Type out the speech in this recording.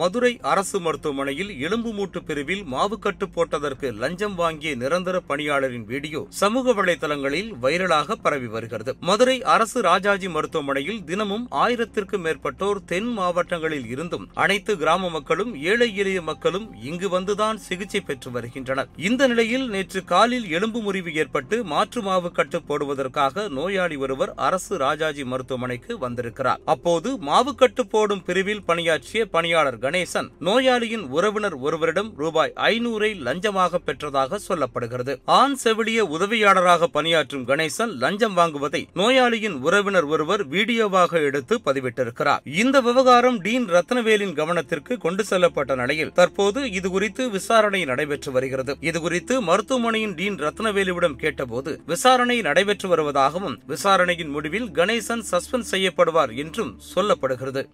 மதுரை அரசு மருத்துவமனையில் எலும்பு மூட்டு பிரிவில் மாவுக்கட்டு போட்டதற்கு லஞ்சம் வாங்கிய நிரந்தர பணியாளரின் வீடியோ சமூக வலைதளங்களில் வைரலாக பரவி வருகிறது. மதுரை அரசு ராஜாஜி மருத்துவமனையில் தினமும் ஆயிரத்திற்கும் மேற்பட்டோர் தென் மாவட்டங்களில் இருந்தும் அனைத்து கிராம மக்களும் ஏழை எளிய மக்களும் இங்கு வந்துதான் சிகிச்சை பெற்று வருகின்றனர். இந்த நிலையில் நேற்று காலில் எலும்பு முறிவு ஏற்பட்டு மாற்று மாவு கட்டு போடுவதற்காக நோயாளி ஒருவர் அரசு ராஜாஜி மருத்துவமனைக்கு வந்திருக்கிறார். அப்போது மாவுக்கட்டு போடும் பிரிவில் பணியாற்றிய பணியாளர் கணேசன் நோயாளியின் உறவினர் ஒருவரிடம் ரூபாய் ஐநூறை லஞ்சமாக பெற்றதாக சொல்லப்படுகிறது. ஆண் செவிலிய உதவியாளராக பணியாற்றும் கணேசன் லஞ்சம் வாங்குவதை நோயாளியின் உறவினர் ஒருவர் வீடியோவாக எடுத்து பதிவிட்டிருக்கிறார். இந்த விவகாரம் டீன் ரத்னவேலின் கவனத்திற்கு கொண்டு செல்லப்பட்ட நிலையில் தற்போது இதுகுறித்து விசாரணை நடைபெற்று வருகிறது. இதுகுறித்து மருத்துவமனையின் டீன் ரத்னவேலுவிடம் கேட்டபோது விசாரணை நடைபெற்று வருவதாகவும் விசாரணையின் முடிவில் கணேசன் சஸ்பெண்ட் செய்யப்படுவார் என்றும் சொல்லப்படுகிறது.